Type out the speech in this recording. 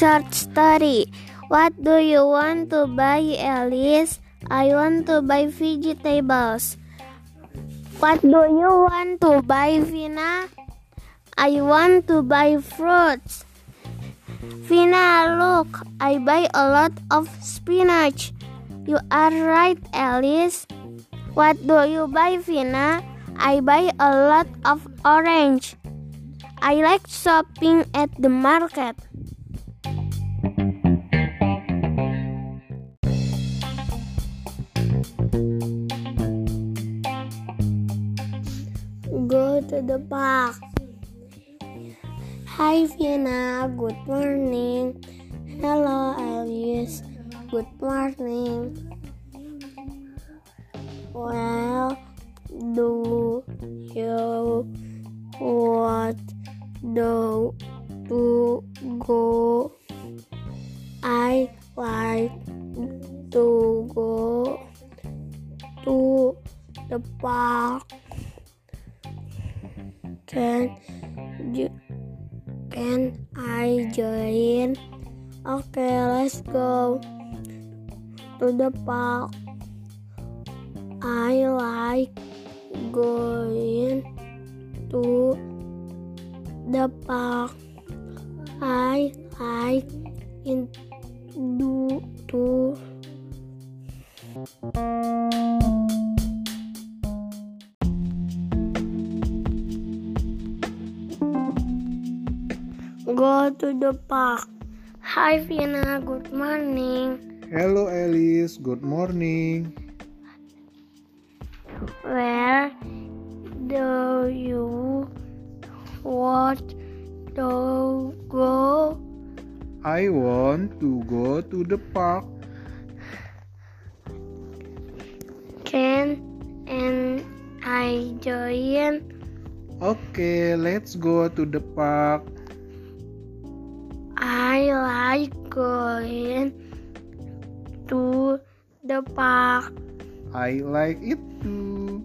Short story. What do you want to buy, Alice? I want to buy vegetables. What do you want to buy, Vina? I want to buy fruits. Vina, look, I buy a lot of spinach. You are right, Alice. What do you buy, Vina? I buy a lot of orange. I like shopping at the market. Go to the park. Hi Vienna, good morning. Hello Alice, good morning. Well, do you want do to go? I like to go to the park. Can you can I join? Okay, let's go to the park. I like going the park. I like in do to go to the park. Hi Vina, good morning. Hello Alice, good morning. Where want to go? I want to go to the park. Can and I join? Okay, let's go to the park. I like going to the park. I like it too.